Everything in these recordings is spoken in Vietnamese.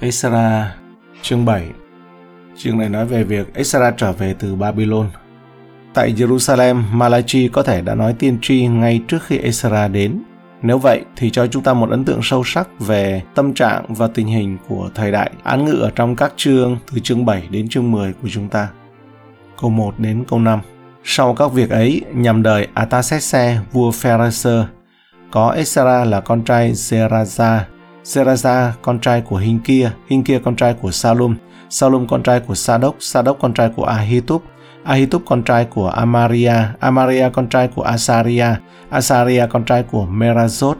Esra chương 7 Chương này nói về việc Esra trở về từ Babylon. Tại Jerusalem, Malachi có thể đã nói tiên tri ngay trước khi Esra đến. Nếu vậy thì cho chúng ta một ấn tượng sâu sắc về tâm trạng và tình hình của thời đại án ngữ ở trong các chương từ chương 7 đến chương 10 của chúng ta. Câu 1 đến câu 5 Sau các việc ấy, nhằm đời Atasese, vua Pharaser, có Esra là con trai Zeraza, Seraza con trai của Hinkia, Hinkia con trai của Salum, Salum con trai của Sadok, Sadok con trai của Ahitub, Ahitub con trai của Amaria, Amaria con trai của Asaria, Asaria con trai của Merazot,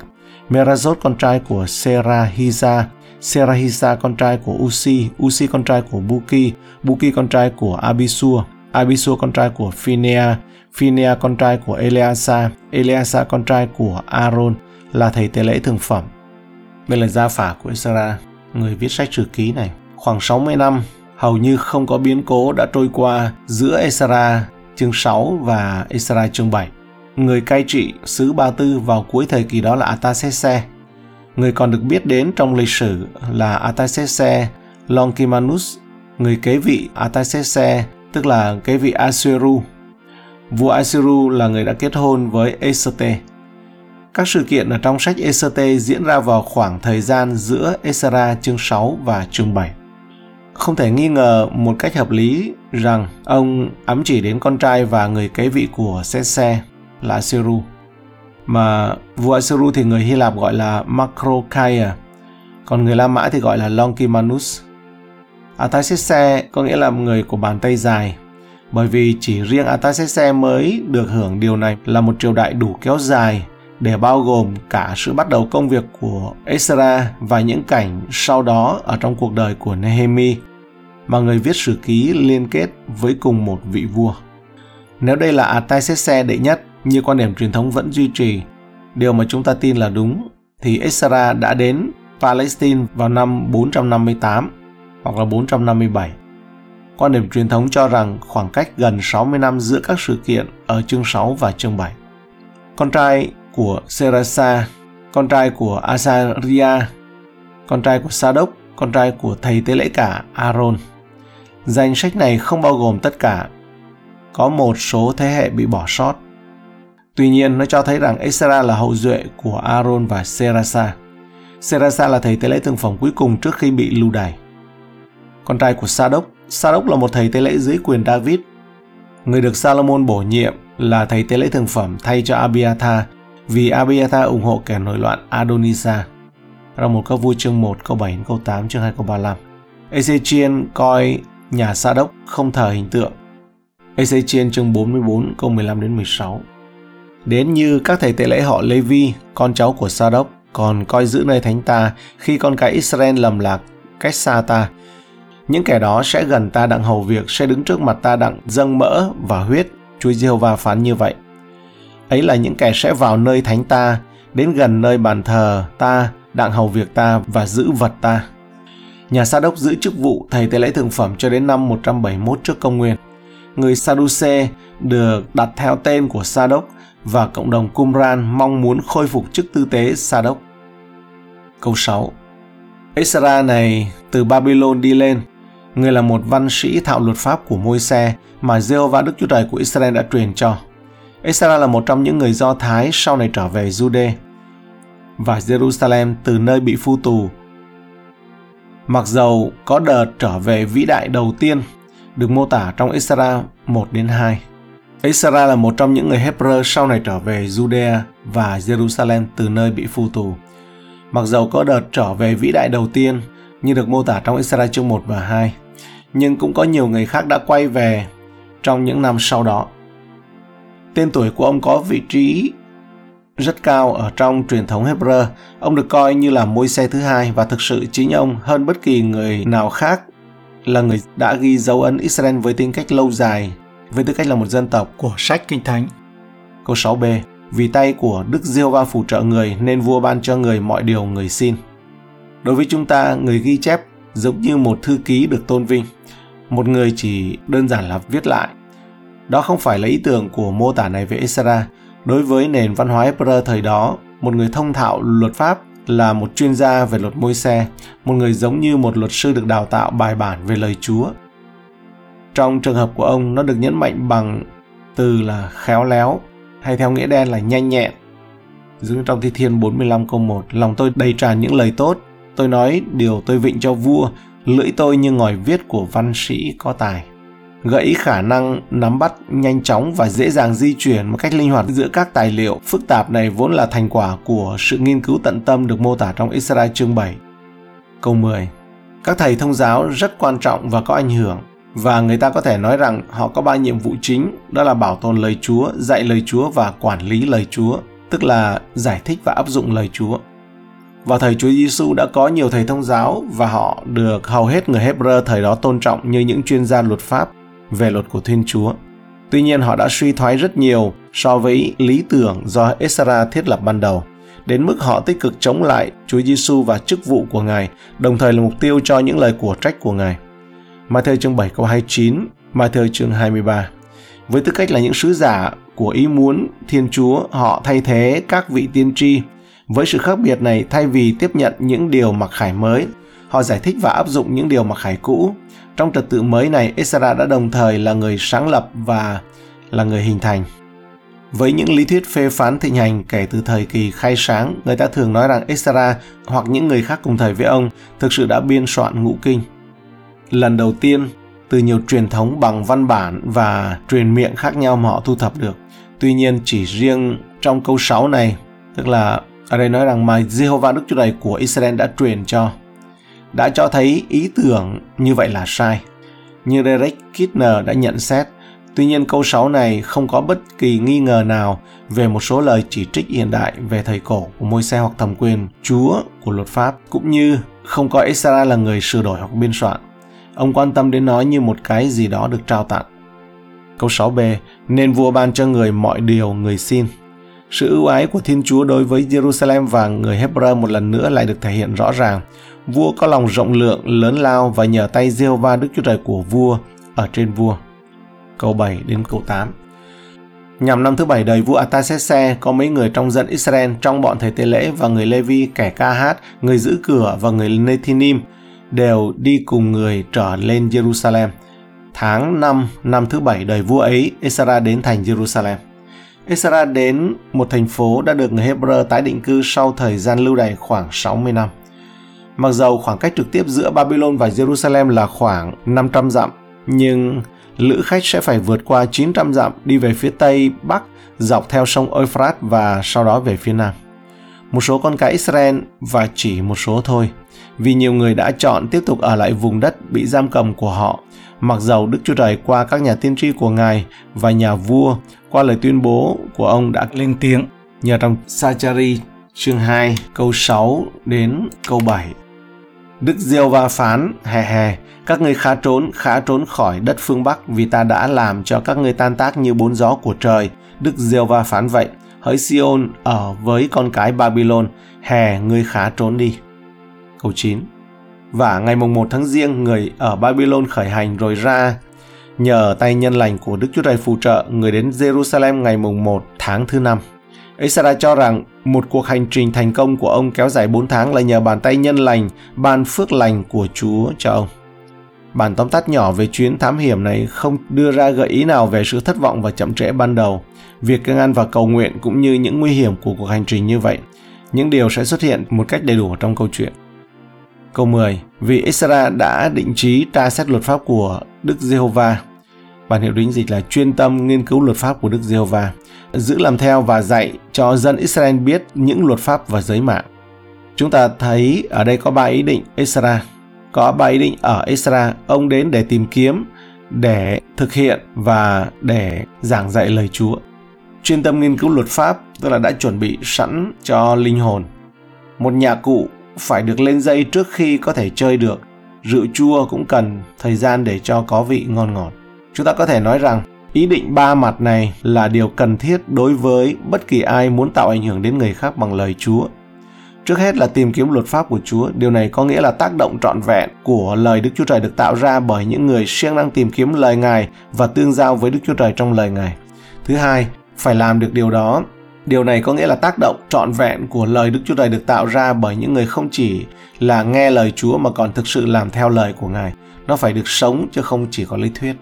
Merazot con trai của Serahiza, Serahiza con trai của Usi, Usi con trai của Buki, Buki con trai của Abisua, Abisua con trai của Phinea, Phinea con trai của Eleasa, Eleasa con trai của Aaron là thầy tế lễ thường phẩm. Đây là gia phả của Esra, người viết sách trừ ký này. Khoảng 60 năm, hầu như không có biến cố đã trôi qua giữa Esra chương 6 và Esra chương 7. Người cai trị xứ Ba Tư vào cuối thời kỳ đó là Atasese. Người còn được biết đến trong lịch sử là Atasese Longimanus, người kế vị Atasese, tức là kế vị Asiru. Vua Asiru là người đã kết hôn với Esete. Các sự kiện ở trong sách ECT diễn ra vào khoảng thời gian giữa Esra chương 6 và chương 7. Không thể nghi ngờ một cách hợp lý rằng ông ám chỉ đến con trai và người kế vị của Sese là Seru. Mà vua Seru thì người Hy Lạp gọi là Macrocaia, còn người La Mã thì gọi là Longimanus. Artaxerxes có nghĩa là người của bàn tay dài, bởi vì chỉ riêng Artaxerxes mới được hưởng điều này là một triều đại đủ kéo dài để bao gồm cả sự bắt đầu công việc của Ezra và những cảnh sau đó ở trong cuộc đời của Nehemi mà người viết sử ký liên kết với cùng một vị vua. Nếu đây là Artaxerxes đệ nhất như quan điểm truyền thống vẫn duy trì, điều mà chúng ta tin là đúng, thì Ezra đã đến Palestine vào năm 458 hoặc là 457. Quan điểm truyền thống cho rằng khoảng cách gần 60 năm giữa các sự kiện ở chương 6 và chương 7. Con trai của Serasa, con trai của Asaria, con trai của Sadok, con trai của thầy tế lễ cả Aaron. Danh sách này không bao gồm tất cả. Có một số thế hệ bị bỏ sót. Tuy nhiên, nó cho thấy rằng Esra là hậu duệ của Aaron và Serasa. Serasa là thầy tế lễ thương phẩm cuối cùng trước khi bị lưu đày. Con trai của Sadok, Sadok là một thầy tế lễ dưới quyền David. Người được Salomon bổ nhiệm là thầy tế lễ thường phẩm thay cho Abiathar vì Abiata ủng hộ kẻ nổi loạn Adonisa. Trong một các vui chương 1 câu 7 đến câu 8 chương 2 câu 35. Ezechiel coi nhà Sa đốc không thờ hình tượng. Ezechiel chương 44 câu 15 đến 16. Đến như các thầy tế lễ họ Levi, con cháu của Sa đốc, còn coi giữ nơi thánh ta khi con cái Israel lầm lạc cách xa ta. Những kẻ đó sẽ gần ta đặng hầu việc, sẽ đứng trước mặt ta đặng dâng mỡ và huyết. Chúa Giê-hô-va phán như vậy ấy là những kẻ sẽ vào nơi thánh ta, đến gần nơi bàn thờ ta, đặng hầu việc ta và giữ vật ta. Nhà Sa đốc giữ chức vụ thầy tế lễ thượng phẩm cho đến năm 171 trước công nguyên. Người Sadduce được đặt theo tên của Sa đốc và cộng đồng Qumran mong muốn khôi phục chức tư tế Sa đốc. Câu 6 Esra này từ Babylon đi lên, người là một văn sĩ thạo luật pháp của Môi-se mà Jehovah Đức Chúa Trời của Israel đã truyền cho. Esra là một trong những người Do Thái sau này trở về Jude và Jerusalem từ nơi bị phu tù. Mặc dầu có đợt trở về vĩ đại đầu tiên được mô tả trong Esra 1 đến 2. Esra là một trong những người Hebrew sau này trở về Judea và Jerusalem từ nơi bị phu tù. Mặc dầu có đợt trở về vĩ đại đầu tiên như được mô tả trong Esra chương 1 và 2, nhưng cũng có nhiều người khác đã quay về trong những năm sau đó. Tên tuổi của ông có vị trí rất cao ở trong truyền thống Hebrew. Ông được coi như là môi xe thứ hai và thực sự chính ông hơn bất kỳ người nào khác là người đã ghi dấu ấn Israel với tính cách lâu dài với tư cách là một dân tộc của sách Kinh Thánh. Câu 6b Vì tay của Đức Diêu Va phù trợ người nên vua ban cho người mọi điều người xin. Đối với chúng ta, người ghi chép giống như một thư ký được tôn vinh. Một người chỉ đơn giản là viết lại đó không phải là ý tưởng của mô tả này về Esra. Đối với nền văn hóa Hebrew thời đó, một người thông thạo luật pháp là một chuyên gia về luật môi xe, một người giống như một luật sư được đào tạo bài bản về lời Chúa. Trong trường hợp của ông, nó được nhấn mạnh bằng từ là khéo léo, hay theo nghĩa đen là nhanh nhẹn. Dưới trong Thi Thiên 45 câu 1, lòng tôi đầy tràn những lời tốt, tôi nói điều tôi vịnh cho vua, lưỡi tôi như ngòi viết của văn sĩ có tài gãy khả năng nắm bắt nhanh chóng và dễ dàng di chuyển một cách linh hoạt giữa các tài liệu phức tạp này vốn là thành quả của sự nghiên cứu tận tâm được mô tả trong Israel chương 7. Câu 10 Các thầy thông giáo rất quan trọng và có ảnh hưởng và người ta có thể nói rằng họ có ba nhiệm vụ chính đó là bảo tồn lời Chúa, dạy lời Chúa và quản lý lời Chúa, tức là giải thích và áp dụng lời Chúa. Vào thời Chúa Giêsu đã có nhiều thầy thông giáo và họ được hầu hết người Hebrew thời đó tôn trọng như những chuyên gia luật pháp về luật của Thiên Chúa. Tuy nhiên họ đã suy thoái rất nhiều so với lý tưởng do Esra thiết lập ban đầu, đến mức họ tích cực chống lại Chúa Giêsu và chức vụ của Ngài, đồng thời là mục tiêu cho những lời của trách của Ngài. Matthew chương 7 câu 29, Matthew chương 23. Với tư cách là những sứ giả của ý muốn Thiên Chúa, họ thay thế các vị tiên tri. Với sự khác biệt này, thay vì tiếp nhận những điều mặc khải mới, họ giải thích và áp dụng những điều mặc khải cũ. Trong trật tự mới này, Esra đã đồng thời là người sáng lập và là người hình thành. Với những lý thuyết phê phán thịnh hành kể từ thời kỳ khai sáng, người ta thường nói rằng Esra hoặc những người khác cùng thời với ông thực sự đã biên soạn ngũ kinh. Lần đầu tiên, từ nhiều truyền thống bằng văn bản và truyền miệng khác nhau mà họ thu thập được. Tuy nhiên chỉ riêng trong câu 6 này, tức là ở đây nói rằng mà Jehovah Đức Chúa Trời của Israel đã truyền cho đã cho thấy ý tưởng như vậy là sai. Như Derek Kidner đã nhận xét, tuy nhiên câu 6 này không có bất kỳ nghi ngờ nào về một số lời chỉ trích hiện đại về thời cổ của môi xe hoặc thẩm quyền chúa của luật pháp, cũng như không có Esra là người sửa đổi hoặc biên soạn. Ông quan tâm đến nó như một cái gì đó được trao tặng. Câu 6b, nên vua ban cho người mọi điều người xin. Sự ưu ái của Thiên Chúa đối với Jerusalem và người Hebrew một lần nữa lại được thể hiện rõ ràng vua có lòng rộng lượng, lớn lao và nhờ tay giê va Đức Chúa Trời của vua ở trên vua. Câu 7 đến câu 8 Nhằm năm thứ bảy đời vua Atasese, có mấy người trong dân Israel trong bọn thầy tế lễ và người Levi, kẻ ca hát, người giữ cửa và người Nethinim đều đi cùng người trở lên Jerusalem. Tháng 5 năm thứ bảy đời vua ấy, Israel đến thành Jerusalem. Esra đến một thành phố đã được người Hebrew tái định cư sau thời gian lưu đày khoảng 60 năm. Mặc dầu khoảng cách trực tiếp giữa Babylon và Jerusalem là khoảng 500 dặm, nhưng lữ khách sẽ phải vượt qua 900 dặm đi về phía tây bắc dọc theo sông Euphrates và sau đó về phía nam. Một số con cái Israel và chỉ một số thôi, vì nhiều người đã chọn tiếp tục ở lại vùng đất bị giam cầm của họ, mặc dầu Đức Chúa Trời qua các nhà tiên tri của Ngài và nhà vua qua lời tuyên bố của ông đã lên tiếng nhờ trong Sachari chương 2 câu 6 đến câu 7 Đức Diêu Va phán, hè hè, các ngươi khá trốn, khá trốn khỏi đất phương Bắc vì ta đã làm cho các ngươi tan tác như bốn gió của trời. Đức Diêu Va phán vậy, hỡi Sion ở với con cái Babylon, hè ngươi khá trốn đi. Câu 9 và ngày mùng 1 tháng riêng, người ở Babylon khởi hành rồi ra nhờ tay nhân lành của Đức Chúa Trời phù trợ, người đến Jerusalem ngày mùng 1 tháng thứ năm. Isara cho rằng một cuộc hành trình thành công của ông kéo dài 4 tháng là nhờ bàn tay nhân lành, ban phước lành của Chúa cho ông. Bản tóm tắt nhỏ về chuyến thám hiểm này không đưa ra gợi ý nào về sự thất vọng và chậm trễ ban đầu. Việc kiêng ăn và cầu nguyện cũng như những nguy hiểm của cuộc hành trình như vậy. Những điều sẽ xuất hiện một cách đầy đủ trong câu chuyện. Câu 10. Vì Esra đã định trí tra xét luật pháp của Đức Giê-hô-va. Bản hiệu đính dịch là chuyên tâm nghiên cứu luật pháp của Đức Giê-hô-va giữ làm theo và dạy cho dân Israel biết những luật pháp và giới mạng. Chúng ta thấy ở đây có ba ý định Esra. Có ba ý định ở Esra, ông đến để tìm kiếm, để thực hiện và để giảng dạy lời Chúa. Chuyên tâm nghiên cứu luật pháp, tức là đã chuẩn bị sẵn cho linh hồn. Một nhà cụ phải được lên dây trước khi có thể chơi được. Rượu chua cũng cần thời gian để cho có vị ngon ngọt. Chúng ta có thể nói rằng Ý định ba mặt này là điều cần thiết đối với bất kỳ ai muốn tạo ảnh hưởng đến người khác bằng lời Chúa. Trước hết là tìm kiếm luật pháp của Chúa, điều này có nghĩa là tác động trọn vẹn của lời Đức Chúa Trời được tạo ra bởi những người siêng năng tìm kiếm lời Ngài và tương giao với Đức Chúa Trời trong lời Ngài. Thứ hai, phải làm được điều đó Điều này có nghĩa là tác động trọn vẹn của lời Đức Chúa Trời được tạo ra bởi những người không chỉ là nghe lời Chúa mà còn thực sự làm theo lời của Ngài. Nó phải được sống chứ không chỉ có lý thuyết.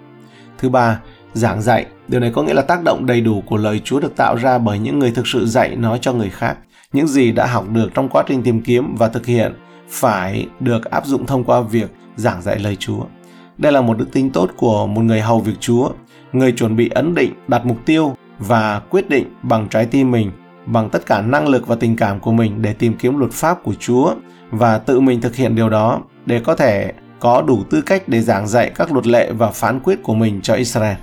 Thứ ba, giảng dạy. Điều này có nghĩa là tác động đầy đủ của lời Chúa được tạo ra bởi những người thực sự dạy nói cho người khác. Những gì đã học được trong quá trình tìm kiếm và thực hiện phải được áp dụng thông qua việc giảng dạy lời Chúa. Đây là một đức tính tốt của một người hầu việc Chúa, người chuẩn bị ấn định, đặt mục tiêu và quyết định bằng trái tim mình, bằng tất cả năng lực và tình cảm của mình để tìm kiếm luật pháp của Chúa và tự mình thực hiện điều đó để có thể có đủ tư cách để giảng dạy các luật lệ và phán quyết của mình cho Israel.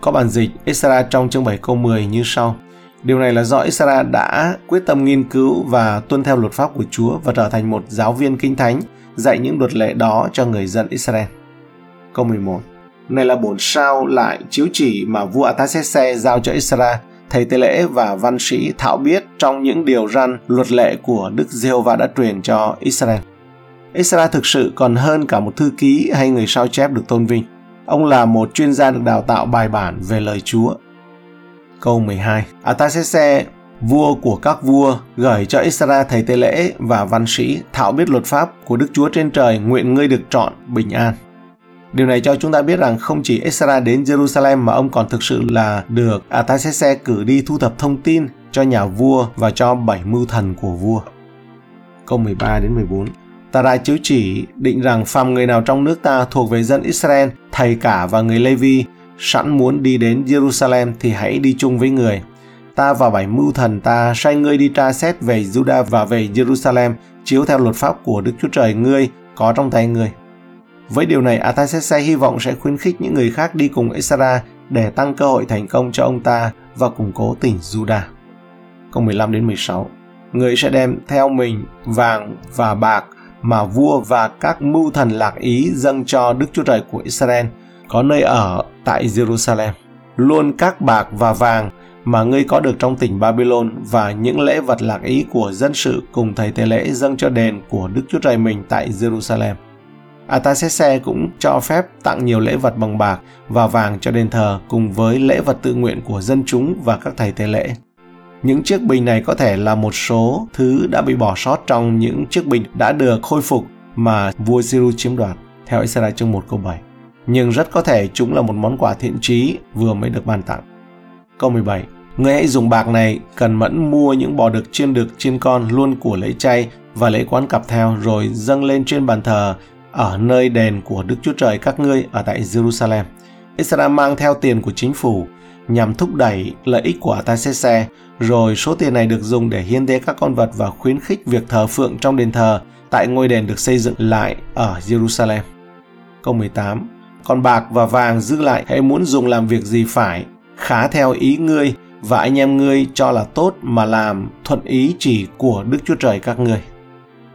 Có bản dịch Israel trong chương 7 câu 10 như sau. Điều này là do Israel đã quyết tâm nghiên cứu và tuân theo luật pháp của Chúa và trở thành một giáo viên kinh thánh dạy những luật lệ đó cho người dân Israel. Câu 11 này là bổn sao lại chiếu chỉ mà vua Artaxerxes giao cho Israel, thầy tế lễ và văn sĩ thạo biết trong những điều răn luật lệ của Đức Giê-hô-va đã truyền cho Israel. Israel thực sự còn hơn cả một thư ký hay người sao chép được tôn vinh. Ông là một chuyên gia được đào tạo bài bản về lời Chúa. Câu 12 Artaxerxes vua của các vua, gửi cho Israel thầy tế lễ và văn sĩ thạo biết luật pháp của Đức Chúa trên trời nguyện ngươi được chọn bình an. Điều này cho chúng ta biết rằng không chỉ Ezra đến Jerusalem mà ông còn thực sự là được Artaxerxes cử đi thu thập thông tin cho nhà vua và cho bảy mưu thần của vua. Câu 13 đến 14 Ta đã chiếu chỉ định rằng phàm người nào trong nước ta thuộc về dân Israel, thầy cả và người Levi sẵn muốn đi đến Jerusalem thì hãy đi chung với người. Ta và bảy mưu thần ta sai ngươi đi tra xét về Judah và về Jerusalem chiếu theo luật pháp của Đức Chúa Trời ngươi có trong tay ngươi. Với điều này, Atasese hy vọng sẽ khuyến khích những người khác đi cùng Esara để tăng cơ hội thành công cho ông ta và củng cố tỉnh Judah. Câu 15 đến 16 Người sẽ đem theo mình vàng và bạc mà vua và các mưu thần lạc ý dâng cho Đức Chúa Trời của Israel có nơi ở tại Jerusalem. Luôn các bạc và vàng mà ngươi có được trong tỉnh Babylon và những lễ vật lạc ý của dân sự cùng thầy tế lễ dâng cho đền của Đức Chúa Trời mình tại Jerusalem. À, Artaxerxes cũng cho phép tặng nhiều lễ vật bằng bạc và vàng cho đền thờ cùng với lễ vật tự nguyện của dân chúng và các thầy tế lễ. Những chiếc bình này có thể là một số thứ đã bị bỏ sót trong những chiếc bình đã được khôi phục mà vua Siru chiếm đoạt, theo Isaiah chương 1 câu 7. Nhưng rất có thể chúng là một món quà thiện trí vừa mới được ban tặng. Câu 17 người hãy dùng bạc này cần mẫn mua những bò đực chiên đực chiên con luôn của lễ chay và lễ quán cặp theo rồi dâng lên trên bàn thờ ở nơi đền của Đức Chúa Trời các ngươi ở tại Jerusalem. Israel mang theo tiền của chính phủ nhằm thúc đẩy lợi ích của Artaxerxes, rồi số tiền này được dùng để hiến tế các con vật và khuyến khích việc thờ phượng trong đền thờ tại ngôi đền được xây dựng lại ở Jerusalem. Câu 18 Còn bạc và vàng giữ lại hãy muốn dùng làm việc gì phải, khá theo ý ngươi và anh em ngươi cho là tốt mà làm thuận ý chỉ của Đức Chúa Trời các ngươi.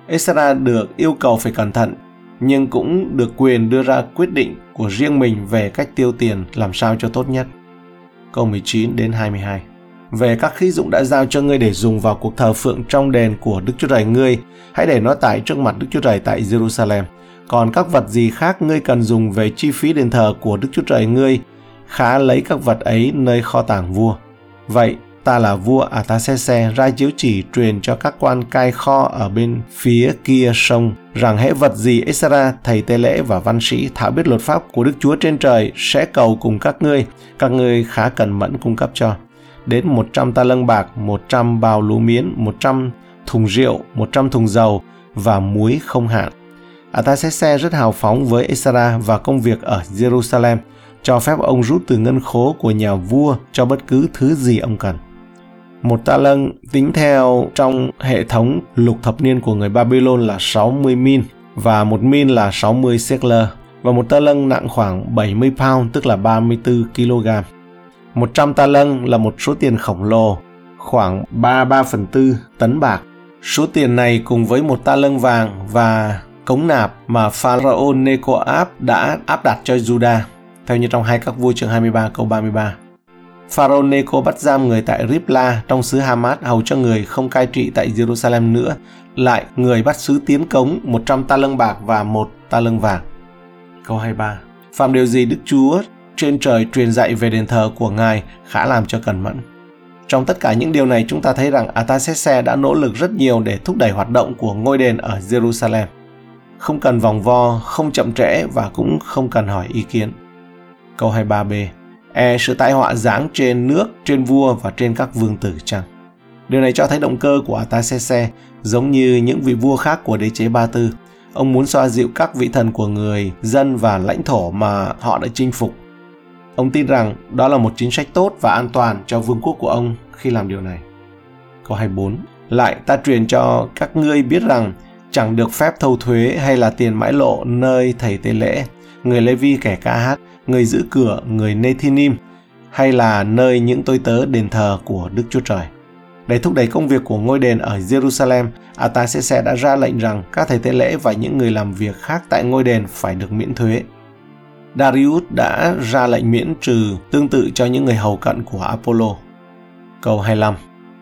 Esra được yêu cầu phải cẩn thận, nhưng cũng được quyền đưa ra quyết định của riêng mình về cách tiêu tiền làm sao cho tốt nhất. Câu 19 đến 22 Về các khí dụng đã giao cho ngươi để dùng vào cuộc thờ phượng trong đền của Đức Chúa Trời ngươi, hãy để nó tại trước mặt Đức Chúa Trời tại Jerusalem. Còn các vật gì khác ngươi cần dùng về chi phí đền thờ của Đức Chúa Trời ngươi, khá lấy các vật ấy nơi kho tàng vua. Vậy, ta là vua à, Atasese ra chiếu chỉ truyền cho các quan cai kho ở bên phía kia sông rằng hễ vật gì Esra, thầy tế lễ và văn sĩ thảo biết luật pháp của Đức Chúa trên trời sẽ cầu cùng các ngươi, các ngươi khá cần mẫn cung cấp cho. Đến 100 ta lân bạc, 100 bào lúa miến, 100 thùng rượu, 100 thùng dầu và muối không hạn. À, Atasese rất hào phóng với Esra và công việc ở Jerusalem – cho phép ông rút từ ngân khố của nhà vua cho bất cứ thứ gì ông cần. Một ta lân tính theo trong hệ thống lục thập niên của người Babylon là 60 min và một min là 60 seckler và một ta lân nặng khoảng 70 pound tức là 34 kg. 100 ta lân là một số tiền khổng lồ, khoảng 33 phần tư tấn bạc. Số tiền này cùng với một ta lân vàng và cống nạp mà Pharaoh Nekoab đã áp đặt cho Judah theo như trong hai các vua chương 23 câu 33. Pharaoh Neco bắt giam người tại Ripla trong xứ Hamas hầu cho người không cai trị tại Jerusalem nữa, lại người bắt sứ tiến cống 100 ta lân bạc và một ta lân vàng. Câu 23. Phạm điều gì Đức Chúa trên trời truyền dạy về đền thờ của Ngài khá làm cho cẩn mẫn. Trong tất cả những điều này chúng ta thấy rằng Atasese đã nỗ lực rất nhiều để thúc đẩy hoạt động của ngôi đền ở Jerusalem. Không cần vòng vo, không chậm trễ và cũng không cần hỏi ý kiến. Câu 23b E sự tai họa giáng trên nước, trên vua và trên các vương tử chăng? Điều này cho thấy động cơ của Artaxerxes giống như những vị vua khác của đế chế Ba Tư. Ông muốn xoa dịu các vị thần của người, dân và lãnh thổ mà họ đã chinh phục. Ông tin rằng đó là một chính sách tốt và an toàn cho vương quốc của ông khi làm điều này. Câu 24. Lại ta truyền cho các ngươi biết rằng chẳng được phép thâu thuế hay là tiền mãi lộ nơi thầy tế lễ, người Lê Vi kẻ ca hát, người giữ cửa, người Nethinim, hay là nơi những tôi tớ đền thờ của Đức Chúa Trời. Để thúc đẩy công việc của ngôi đền ở Jerusalem, Artaxerxes đã ra lệnh rằng các thầy tế lễ và những người làm việc khác tại ngôi đền phải được miễn thuế. Darius đã ra lệnh miễn trừ tương tự cho những người hầu cận của Apollo. Câu 25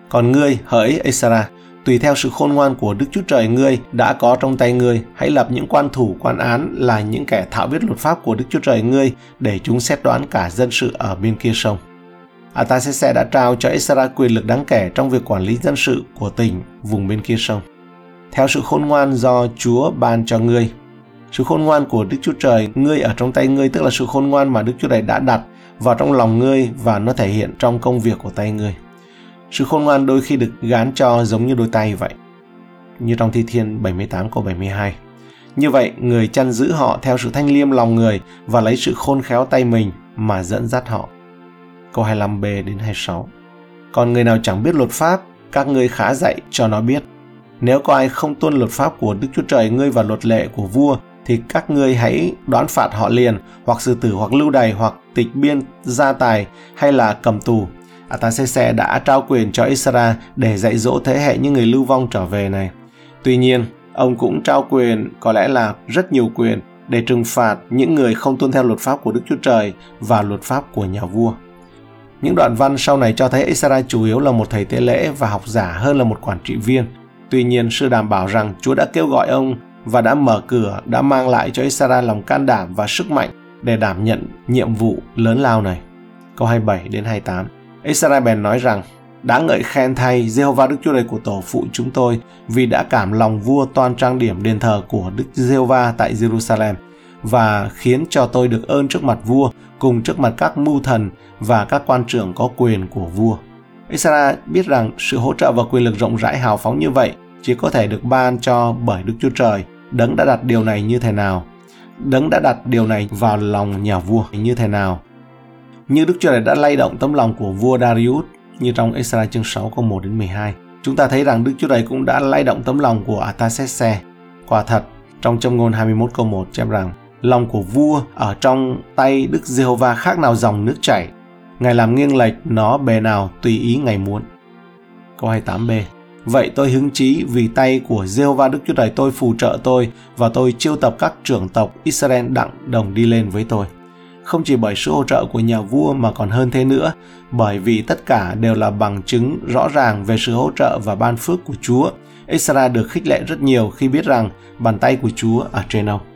Còn ngươi, hỡi Esara, tùy theo sự khôn ngoan của Đức Chúa Trời ngươi đã có trong tay ngươi, hãy lập những quan thủ quan án là những kẻ thạo biết luật pháp của Đức Chúa Trời ngươi để chúng xét đoán cả dân sự ở bên kia sông. Artaxerxes đã trao cho Esra quyền lực đáng kể trong việc quản lý dân sự của tỉnh vùng bên kia sông. Theo sự khôn ngoan do Chúa ban cho ngươi, sự khôn ngoan của Đức Chúa Trời, ngươi ở trong tay ngươi tức là sự khôn ngoan mà Đức Chúa Trời đã đặt vào trong lòng ngươi và nó thể hiện trong công việc của tay ngươi. Sự khôn ngoan đôi khi được gán cho giống như đôi tay vậy. Như trong Thi Thiên 78 câu 72. Như vậy, người chăn giữ họ theo sự thanh liêm lòng người và lấy sự khôn khéo tay mình mà dẫn dắt họ. Câu 25b đến 26. Còn người nào chẳng biết luật pháp, các ngươi khá dạy cho nó biết. Nếu có ai không tuân luật pháp của Đức Chúa Trời ngươi và luật lệ của vua, thì các ngươi hãy đoán phạt họ liền, hoặc xử tử, hoặc lưu đày, hoặc tịch biên, gia tài, hay là cầm tù. Atasese đã trao quyền cho Israel để dạy dỗ thế hệ những người lưu vong trở về này. Tuy nhiên, ông cũng trao quyền, có lẽ là rất nhiều quyền, để trừng phạt những người không tuân theo luật pháp của Đức Chúa Trời và luật pháp của nhà vua. Những đoạn văn sau này cho thấy Israel chủ yếu là một thầy tế lễ và học giả hơn là một quản trị viên. Tuy nhiên, sư đảm bảo rằng Chúa đã kêu gọi ông và đã mở cửa, đã mang lại cho Israel lòng can đảm và sức mạnh để đảm nhận nhiệm vụ lớn lao này. Câu 27 đến 28. Israel bèn nói rằng, đã ngợi khen thay Jehovah Đức Chúa Trời của tổ phụ chúng tôi vì đã cảm lòng vua toàn trang điểm đền thờ của Đức Jehovah tại Jerusalem và khiến cho tôi được ơn trước mặt vua cùng trước mặt các mưu thần và các quan trưởng có quyền của vua. Isra biết rằng sự hỗ trợ và quyền lực rộng rãi hào phóng như vậy chỉ có thể được ban cho bởi Đức Chúa Trời. Đấng đã đặt điều này như thế nào? Đấng đã đặt điều này vào lòng nhà vua như thế nào? Như Đức Chúa Trời đã lay động tấm lòng của vua Darius như trong Esra chương 6 câu 1 đến 12. Chúng ta thấy rằng Đức Chúa Trời cũng đã lay động tấm lòng của Artaxerxes. Quả thật, trong châm ngôn 21 câu 1 chép rằng lòng của vua ở trong tay Đức Giê-hô-va khác nào dòng nước chảy. Ngài làm nghiêng lệch nó bề nào tùy ý Ngài muốn. Câu 28b Vậy tôi hứng chí vì tay của Giê-hô-va Đức Chúa Trời tôi phù trợ tôi và tôi chiêu tập các trưởng tộc Israel đặng đồng đi lên với tôi. Không chỉ bởi sự hỗ trợ của nhà vua mà còn hơn thế nữa, bởi vì tất cả đều là bằng chứng rõ ràng về sự hỗ trợ và ban phước của Chúa. Israel được khích lệ rất nhiều khi biết rằng bàn tay của Chúa ở trên ông.